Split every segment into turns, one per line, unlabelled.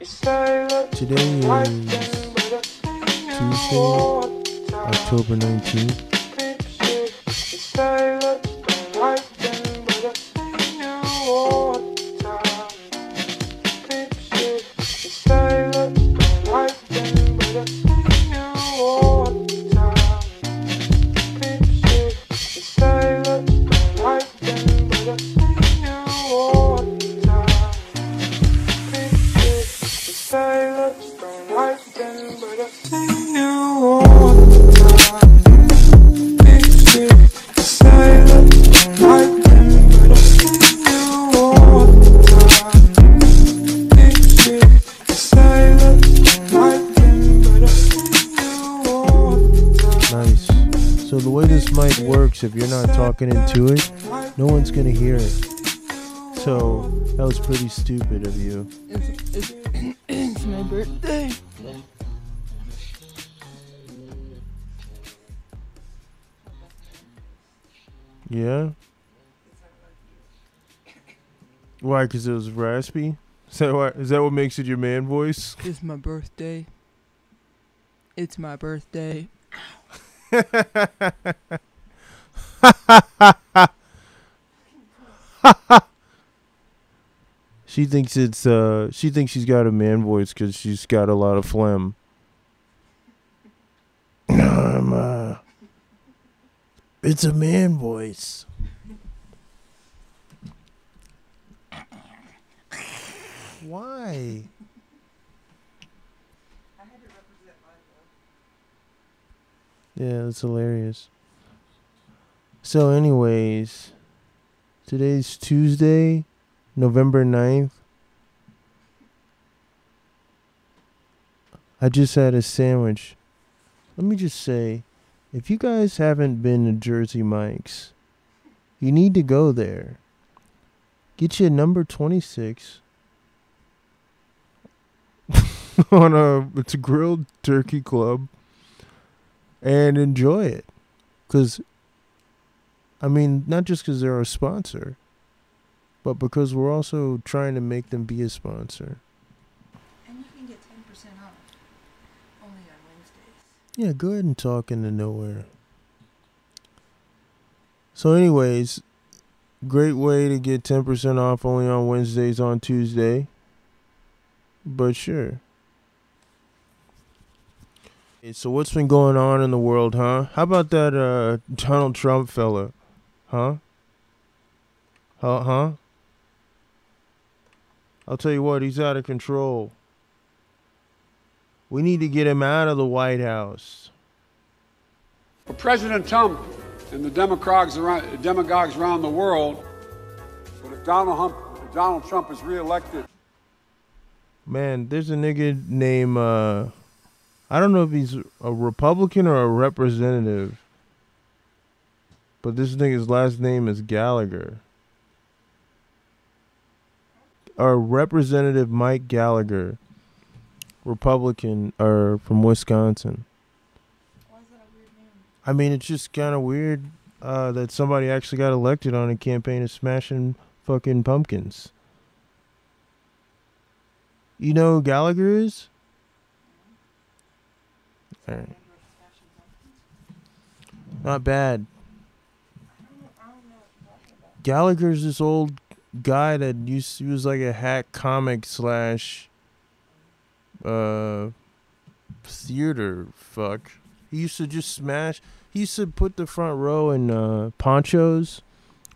Today is Tuesday, October 19th. Not talking into it, no one's gonna hear it. So that was pretty stupid of you.
It's, it's, it's my birthday.
Yeah. Why? Cause it was raspy. Is that why? Is that what makes it your man voice?
It's my birthday. It's my birthday.
she thinks it's uh. She thinks she's got a man voice because she's got a lot of phlegm. I'm uh. It's a man voice. Why? Yeah, that's hilarious. So, anyways, today's Tuesday, November 9th. I just had a sandwich. Let me just say, if you guys haven't been to Jersey Mike's, you need to go there. Get you a number 26 on a it's a grilled turkey club and enjoy it. Cuz I mean, not just cuz they're a sponsor, but because we're also trying to make them be a sponsor.
And you can get 10% off. Only on Wednesdays.
Yeah, go ahead and talk into nowhere. So, anyways, great way to get 10% off only on Wednesdays on Tuesday. But sure. Okay, So, what's been going on in the world, huh? How about that uh, Donald Trump fella? Huh? Huh? Huh? I'll tell you what, he's out of control. We need to get him out of the White House.
For President Trump and the demagogues around, demagogues around the world, but if Donald, Hump, if Donald Trump is reelected,
Man, there's a nigga named uh I don't know if he's a Republican or a representative. But this nigga's last name is Gallagher. Or Representative Mike Gallagher. Republican or from Wisconsin.
Why is that a weird name?
I mean it's just kinda weird uh that somebody actually got elected on a campaign of smashing fucking pumpkins. You know who Gallagher is? Alright. Not bad. Gallagher's this old guy that used he was like a hack comic slash uh theater fuck. He used to just smash he used to put the front row in uh ponchos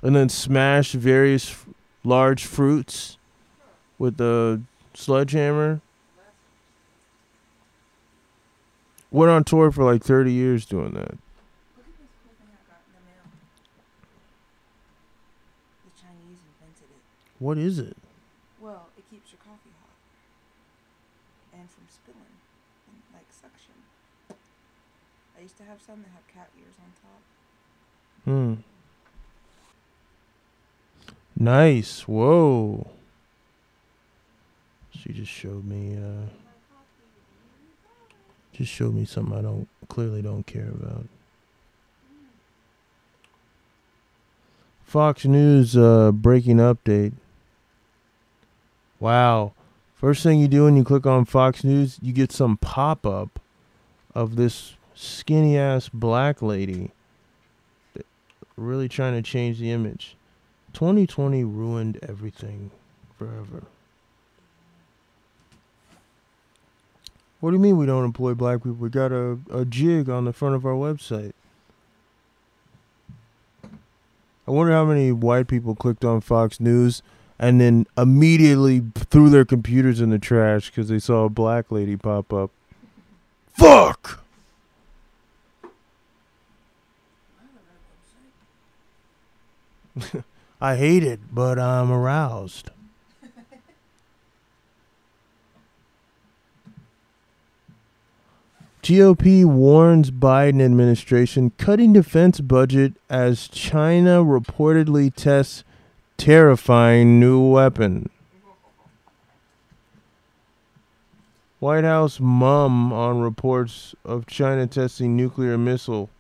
and then smash various f- large fruits with the sledgehammer. Went on tour for like 30 years doing that.
Look at this cool thing I got in the mail. The Chinese invented it.
What is it?
Well, it keeps your coffee hot. And from spilling. And like suction. I used to have some that have cat ears on top.
Hmm. Nice. Whoa. She just showed me uh just showed me something I don't clearly don't care about. Fox News uh breaking update. Wow. First thing you do when you click on Fox News, you get some pop up of this skinny ass black lady really trying to change the image. 2020 ruined everything forever. What do you mean we don't employ black people? We got a, a jig on the front of our website. I wonder how many white people clicked on Fox News and then immediately threw their computers in the trash because they saw a black lady pop up. Fuck! I hate it, but I'm aroused. GOP warns Biden administration cutting defense budget as China reportedly tests terrifying new weapon. White House mum on reports of China testing nuclear missile.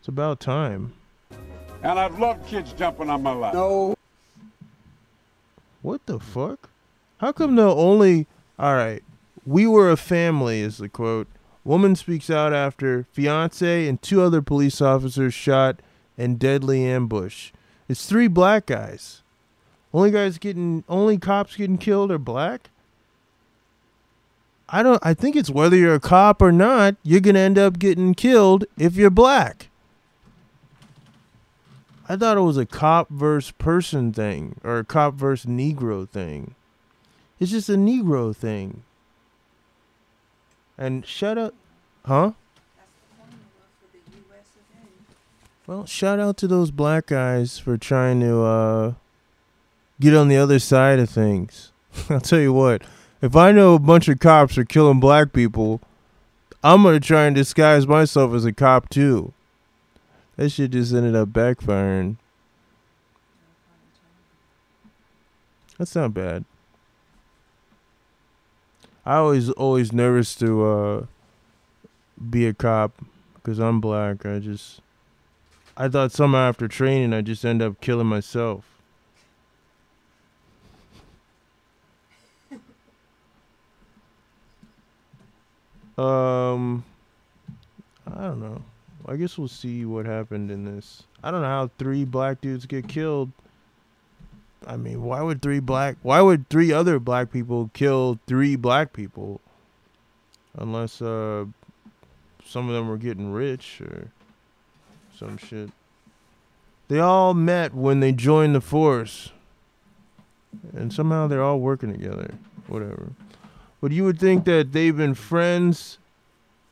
It's about time.
And I've loved kids jumping on my lap.
No.
What the fuck? How come the only all right? We were a family is the quote. Woman speaks out after fiance and two other police officers shot in deadly ambush. It's three black guys. Only guys getting only cops getting killed are black. I don't I think it's whether you're a cop or not, you're going to end up getting killed if you're black. I thought it was a cop versus person thing or a cop versus Negro thing. It's just a Negro thing. And shut up. huh?
That's the formula for the U.S. of A.
Well, shout out to those black guys for trying to uh, get on the other side of things. I'll tell you what, if I know a bunch of cops are killing black people, I'm gonna try and disguise myself as a cop too. That shit just ended up backfiring. That's not bad. I always always nervous to uh be a cop because I'm black. I just I thought somehow after training I'd just end up killing myself. um I don't know. I guess we'll see what happened in this. I don't know how three black dudes get killed. I mean, why would three black why would three other black people kill three black people? Unless uh some of them were getting rich or some shit. They all met when they joined the force. And somehow they're all working together. Whatever. But you would think that they've been friends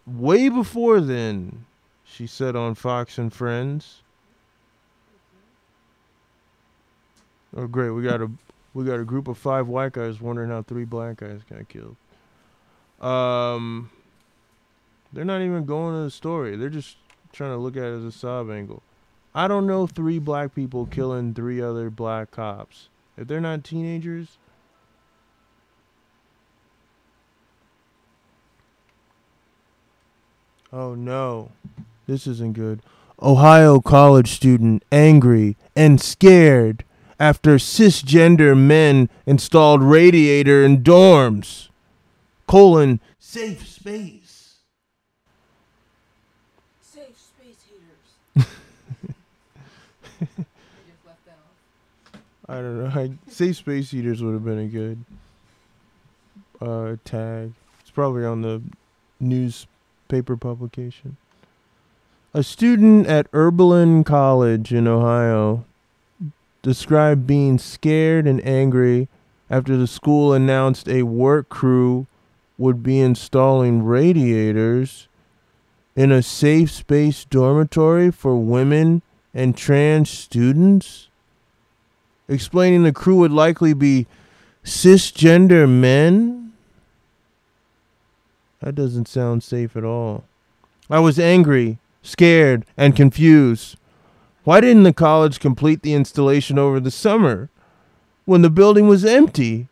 way before then, she said on Fox and Friends. Oh great, we got a we got a group of five white guys wondering how three black guys got killed. Um they're not even going to the story. They're just trying to look at it as a sob angle. I don't know three black people killing three other black cops. If they're not teenagers, Oh no. This isn't good. Ohio college student angry and scared after cisgender men installed radiator in dorms. Colon safe space.
Safe space heaters.
I
don't know. I, safe space heaters would have been a good uh, tag. It's probably on the newspaper publication. A student at Oberlin College in Ohio described being scared and angry after the school announced a work crew would be installing radiators in a safe space dormitory for women and trans students explaining the crew would likely be cisgender men. That doesn't sound safe at all. I was angry, scared, and confused. Why didn't the college complete the installation over the summer when the building was empty?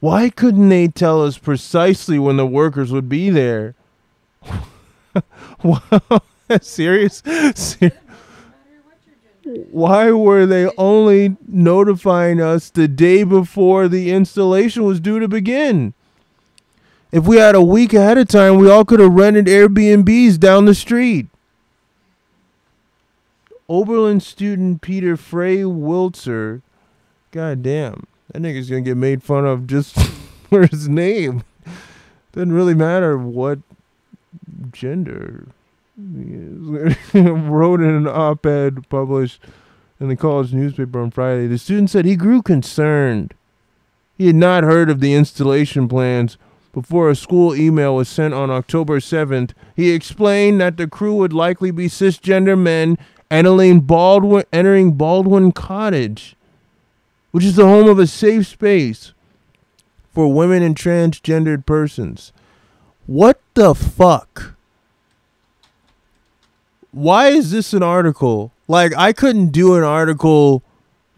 Why couldn't they tell us precisely when the workers would be there? wow, serious? Ser-
No matter what your gender
why were they only notifying us the day before the installation was due to begin? If we had a week ahead of time, we all could have rented Airbnbs down the street. Oberlin student Peter Frey Wiltzer, god damn, that nigga's gonna get made fun of just for his name. Doesn't really matter what gender. Wrote in an op ed published in the college newspaper on Friday. The student said he grew concerned. He had not heard of the installation plans before a school email was sent on October 7th. He explained that the crew would likely be cisgender men entering Baldwin, entering Baldwin Cottage, which is the home of a safe space for women and transgendered persons. What the fuck? Why is this an article? Like, I couldn't do an article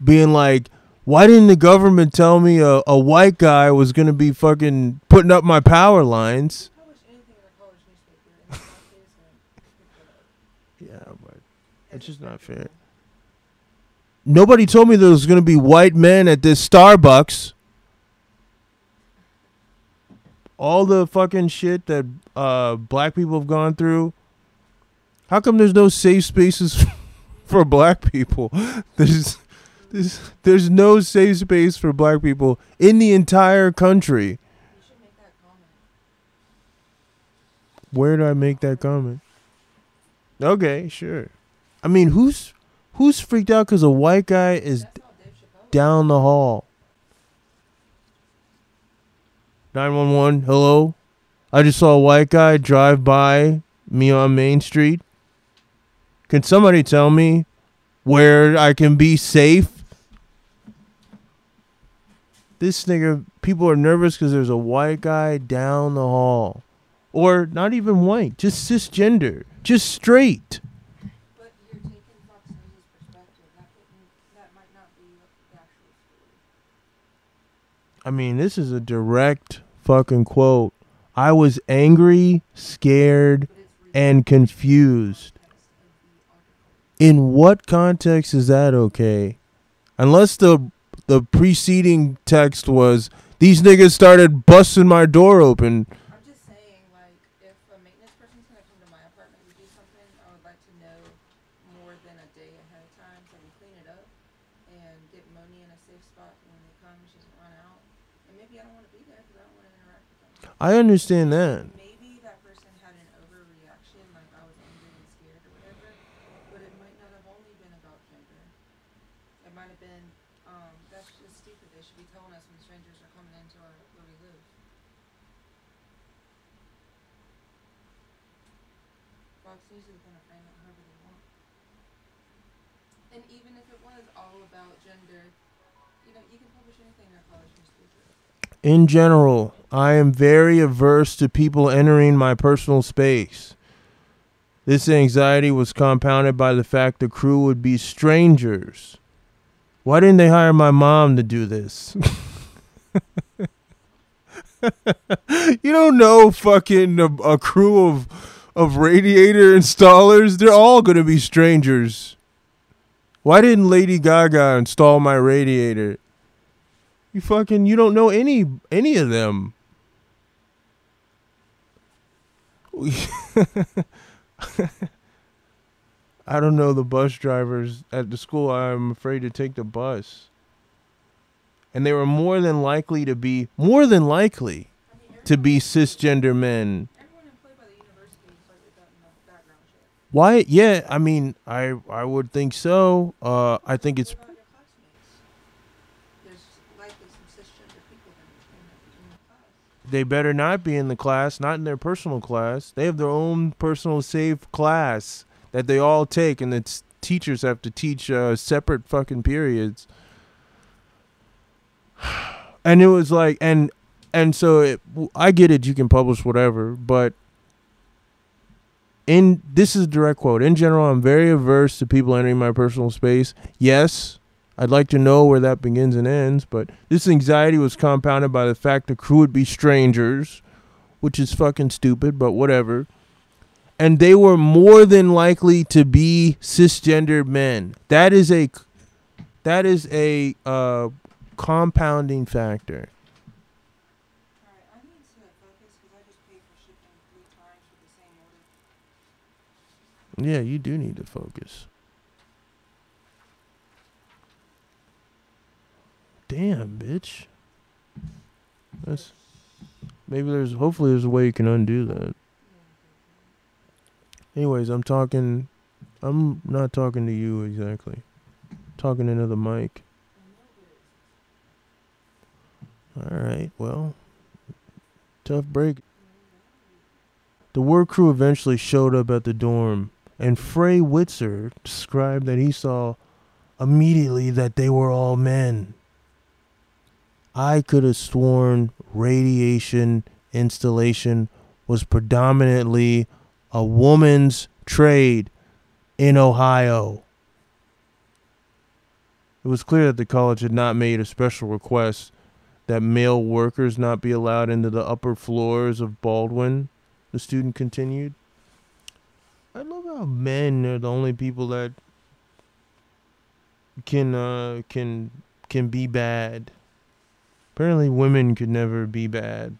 being like, why didn't the government tell me a, a white guy was going to be fucking putting up my power lines?
Publish anything in a college newspaper. and it's not
Yeah, but it's just not fair. Nobody told me there was going to be white men at this Starbucks. All the fucking shit that uh, black people have gone through. How come there's no safe spaces for black people? There's, there's, there's no safe space for black people in the entire country.
You should make that comment.
Where do I make that comment? Okay, sure. I mean, who's who's freaked out because a white guy is
That's how Dave Chappelle.
down the hall? Nine one one. Hello. I just saw a white guy drive by me on Main Street. Can somebody tell me where I can be safe? This nigga, people are nervous because there's a white guy down the hall. Or not even white, just cisgender, just straight. I mean, this is a direct fucking quote. I was angry, scared, and confused.
context of the article.
In what context is that okay? Unless the the preceding text was these niggas started busting my door open.
I'm just saying, like, if a maintenance person's gonna come to my apartment to do something, I would like to know more than a day ahead of time so we clean it up and get Moni in a safe spot when they come. She doesn't run out. And maybe I don't want to be there because I don't want to interact with them.
I understand that.
Maybe that person had an overreaction, like I was angry and scared or whatever, but it might not have only been about gender. It might have been, um, that's just stupid. They should be telling us when strangers are coming into our where we live. Fox News is gonna frame it however they want. And even if it was all about gender, you know, you can publish anything in a college.
In general, I am very averse to people entering my personal space. This anxiety was compounded by the fact the crew would be strangers. Why didn't they hire my mom to do this? you don't know fucking a, a crew of of radiator installers. They're all gonna be strangers. Why didn't Lady Gaga install my radiator? You fucking you don't know any any of them. I don't know the bus drivers at the school. I'm afraid to take the bus. And they were more than likely to be more than likely to be cisgender men.
Everyone employed by the university has likely gotten a background
Why? Yeah, I mean, I I would think so. Uh, I think it's
What about your? There's some cisgender people that are in the, in the class.
they better not be in the class, not in their personal class. They have their own personal safe class that they all take, and the teachers have to teach uh, separate fucking periods. And it was like, and and so it, I get it. You can publish whatever, but in this is a direct quote. In general, I'm very averse to people entering my personal space. Yes, I'd like to know where that begins and ends, but this anxiety was compounded by the fact the crew would be strangers, which is fucking stupid, but whatever. and they were more than likely to be cisgendered men. That is a that is a uh, compounding factor.
Alright, I need to focus because I just paid for shipping three times for the same order.
Yeah, you do need to focus. Damn, bitch. That's maybe there's hopefully there's a way you can undo that. Anyways, I'm talking I'm not talking to you exactly. talking into the mic. All right. Well, tough break. The work crew eventually showed up at the dorm, and Frey Witzer described that he saw immediately that they were all men. I could have sworn radiation installation was predominantly a woman's trade in Ohio. It was clear that the college had not made a special request that male workers not be allowed into the upper floors of Baldwin, the student continued. Men are the only people that can uh can can be bad. Apparently women could never be bad.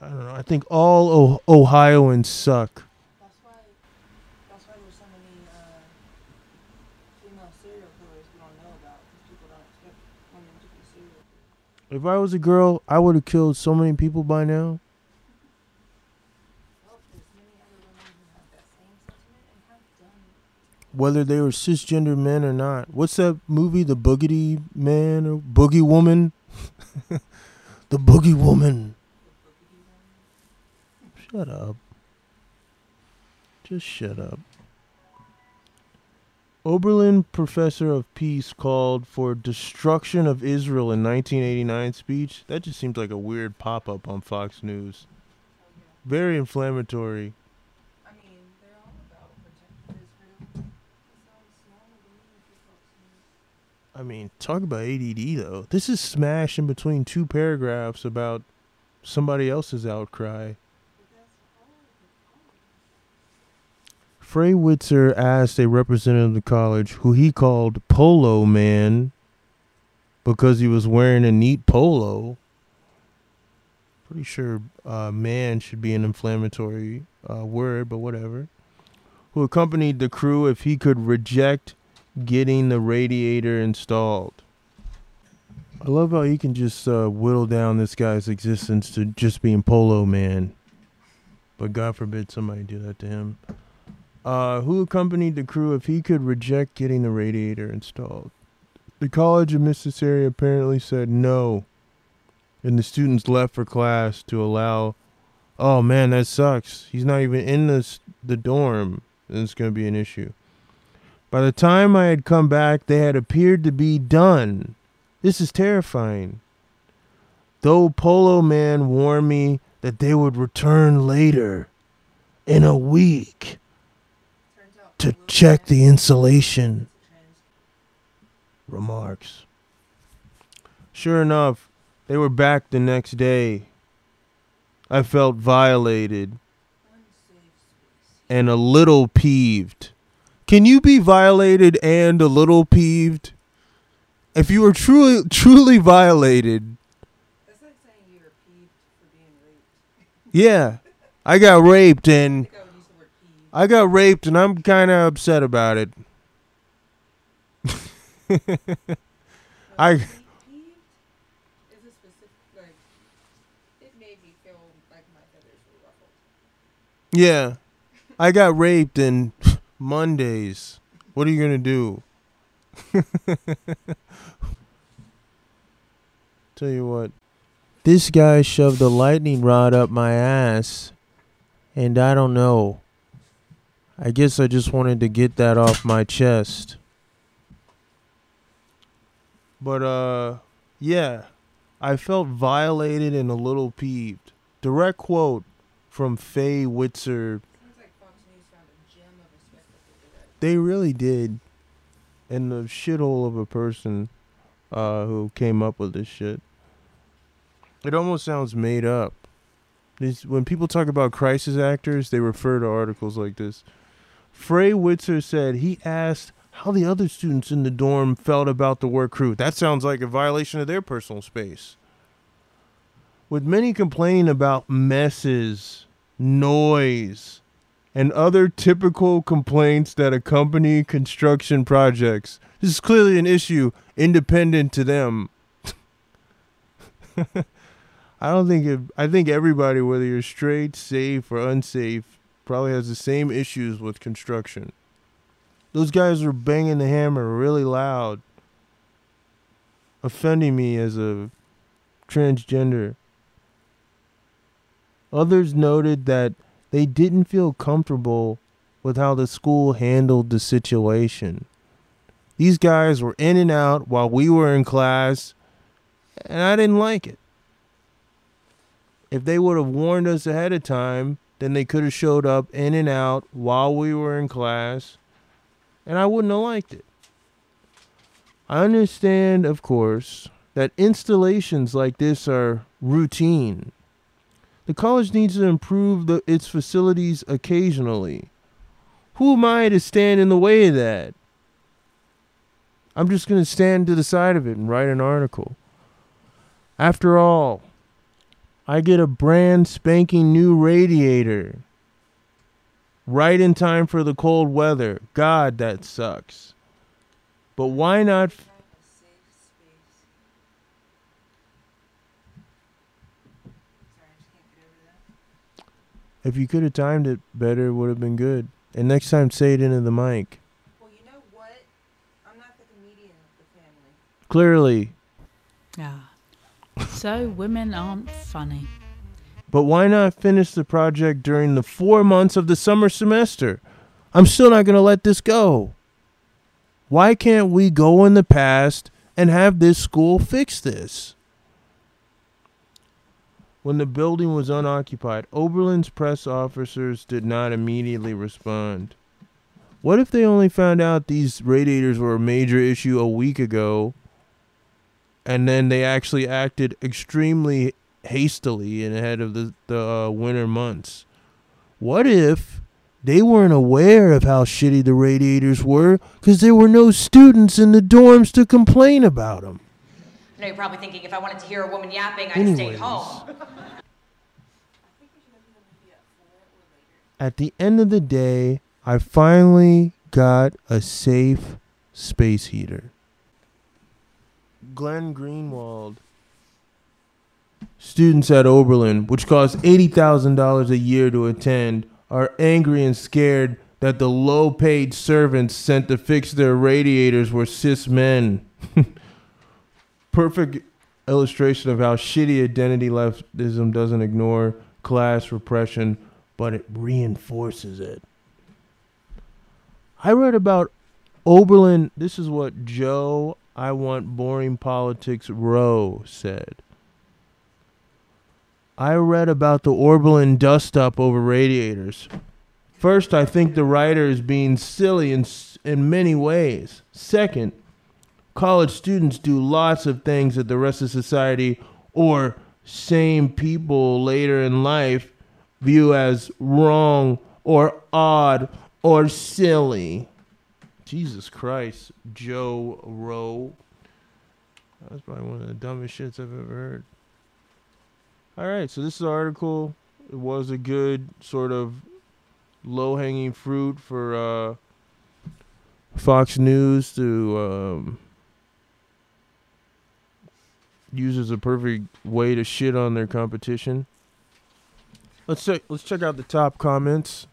I don't know. I think all o- Ohioans suck.
That's why, that's why there's so many, uh, female serial killers we don't know about because people don't expect women to be serial.
If I was a girl, I would have killed so many people by now.
Well, there's many other women who have that same sentiment and have done it.
Whether they were cisgender men or not. What's that movie, The Boogity Man or Boogie Woman? the Boogie Woman. Shut up. Just shut up. Oberlin professor of peace called for destruction of Israel in 1989 speech. That just seems like a weird pop up on Fox News. Very inflammatory.
I mean, they're all about protecting Israel. It sounds normal to me if you folks knew.
I mean, talk about ADD though. This is smashed in between two paragraphs about somebody else's outcry. Frey Witzer asked a representative of the college, who he called Polo Man, because he was wearing a neat polo. Pretty sure uh, man should be an inflammatory uh, word, but whatever. Who accompanied the crew if he could reject getting the radiator installed. I love how you can just uh, whittle down this guy's existence to just being Polo Man. But God forbid somebody do that to him. Uh, who accompanied the crew if he could reject getting the radiator installed? The College of Mississippi apparently said no, and the students left for class to allow. Oh man, that sucks. He's not even in this the dorm, and it's gonna be an issue. By the time I had come back, they had appeared to be done. This is terrifying. Though Polo Man warned me that they would return later, in a week to check the insulation. Remarks. Sure enough, they were back the next day. I felt violated and a little peeved. Can you be violated and a little peeved? If you were truly truly violated,
That's like saying you were peeved for being raped.
yeah. I got raped and
I would use the word peeved.
I got raped and I'm kind of upset about it. I-
is a specific like. It made me feel like my feathers were ruffled.
Yeah. I got raped and Mondays. What are you to do? Tell you what. This guy shoved a lightning rod up my ass and I don't know. I guess I just wanted to get that off my chest. But uh yeah, I felt violated and a little peeved. Direct quote from Faye Witzer
Sounds like Fox News found a gem of a spectacle today.
They really did. And the shithole of a person uh, who came up with this shit. It almost sounds made up. These, when people talk about crisis actors, they refer to articles like this. Frey Witzer said he asked how the other students in the dorm felt about the work crew. That sounds like a violation of their personal space. With many complaining about messes, noise, and other typical complaints that accompany construction projects, this is clearly an issue independent to them. I don't think it, I think everybody, whether you're straight, safe, or unsafe, probably has the same issues with construction. Those guys were banging the hammer really loud, offending me as a transgender. Others noted that they didn't feel comfortable with how the school handled the situation. These guys were in and out while we were in class, and I didn't like it. If they would have warned us ahead of time, then they could have showed up in and out while we were in class, and I wouldn't have liked it. I understand, of course, that installations like this are routine. The college needs to improve the, its facilities occasionally. Who am I to stand in the way of that? I'm just going to stand to the side of it and write an article. After all, I get a brand spanking new radiator. Right in time for the cold weather. God, that sucks. But why not? If you could have timed it better, it would have been good. And next time, say it into the mic.
Well, you know what? I'm not the comedian of the family.
Clearly.
Ah. So women aren't funny.
But why not finish the project during the four months of the summer semester? I'm still not going to let this go. Why can't we go in the past and have this school fix this? When the building was unoccupied, Oberlin's press officers did not immediately respond. What if they only found out these radiators were a major issue a week ago and then they actually acted extremely hastily and ahead of the, the uh, winter months. What if they weren't aware of how shitty the radiators were because there were no students in the dorms to complain about them?
I know you're probably thinking if I wanted to hear a woman yapping, I'd stay home.
At the end of the day, I finally got a safe space heater. Glenn Greenwald. Students at Oberlin, which cost $80,000 a year to attend, are angry and scared that the low paid servants sent to fix their radiators were cis men. Perfect illustration of how shitty identity leftism doesn't ignore class repression, but it reinforces it. I read about Oberlin. This is what Joe, I want boring politics, Rowe said. I read about the Oberlin dust up over radiators. First, I think the writer is being silly in, in many ways. Second, college students do lots of things that the rest of society or same people later in life view as wrong or odd or silly. Jesus Christ, Joe Rowe. That's probably one of the dumbest shits I've ever heard. All right, so this is article. It was a good sort of low hanging fruit for uh, Fox News to um, use as a perfect way to shit on their competition. Let's check. Let's check out the top comments.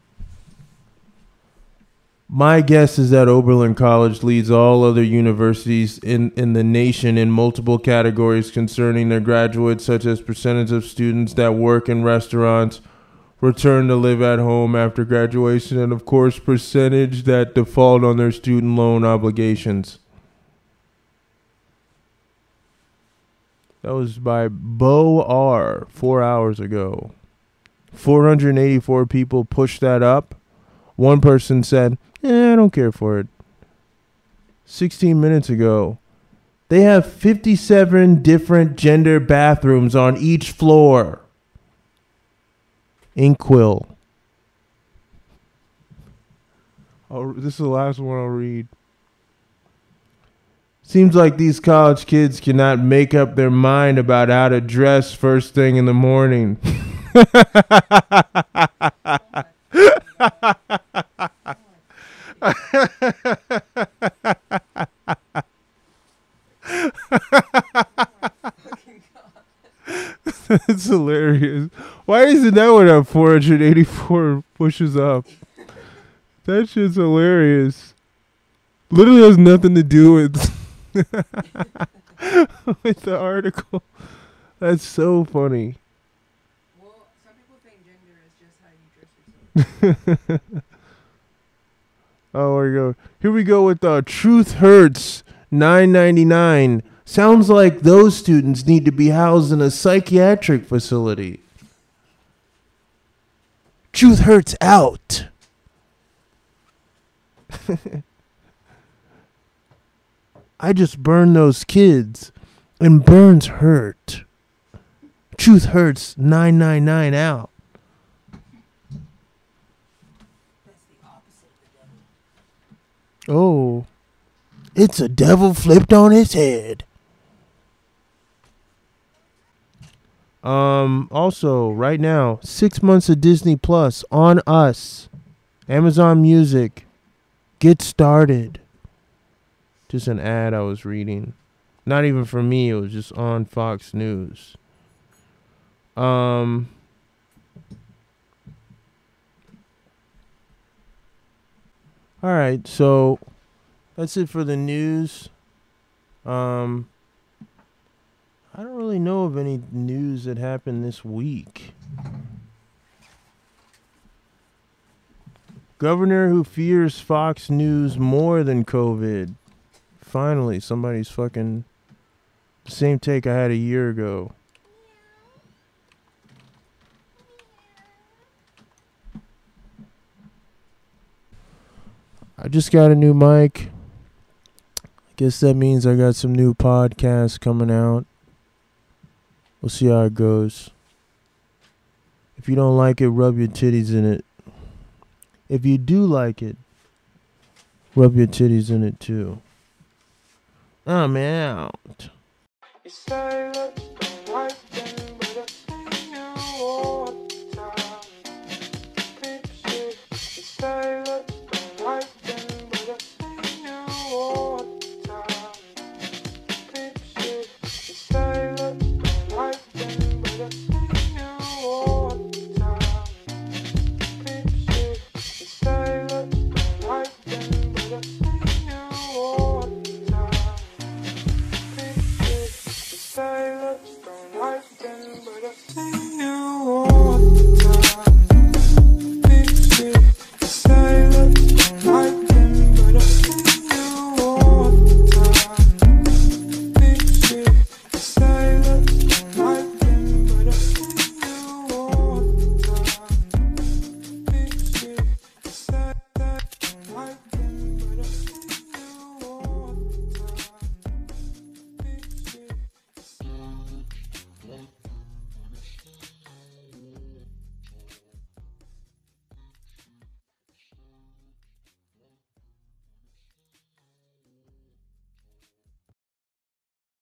My guess is that Oberlin College leads all other universities in, in the nation in multiple categories concerning their graduates, such as percentage of students that work in restaurants, return to live at home after graduation, and of course, percentage that default on their student loan obligations. That was by Bo R. four hours ago. 484 people pushed that up. One person said, eh, I don't care for it. 16 minutes ago. They have 57 different gender bathrooms on each floor. Inkwell. Oh, this is the last one I'll read. Seems like these college kids cannot make up their mind about how to dress first thing in the morning. That's hilarious. Why isn't that one have 484 pushes up? That shit's hilarious. Literally has nothing to do with with the article. That's so funny.
Well, some people think gender is just how you dress yourself.
Oh, here we go. Here we go with uh, Truth Hurts 999. Sounds like those students need to be housed in a psychiatric facility. Truth Hurts out. I just burned those kids, and burns hurt. Truth Hurts 999 out. Oh. It's a devil flipped on his head. Um also right now, 6 months of Disney Plus on us. Amazon Music. Get started. Just an ad I was reading. Not even for me, it was just on Fox News. Um All right, so that's it for the news. Um, I don't really know of any news that happened this week. Governor who fears Fox News more than COVID. Finally, somebody's fucking the same take I had a year ago. I just got a new mic. I guess that means I got some new podcasts coming out. We'll see how it goes. If you don't like it, rub your titties in it. If you do like it, rub your titties in it too. I'm out.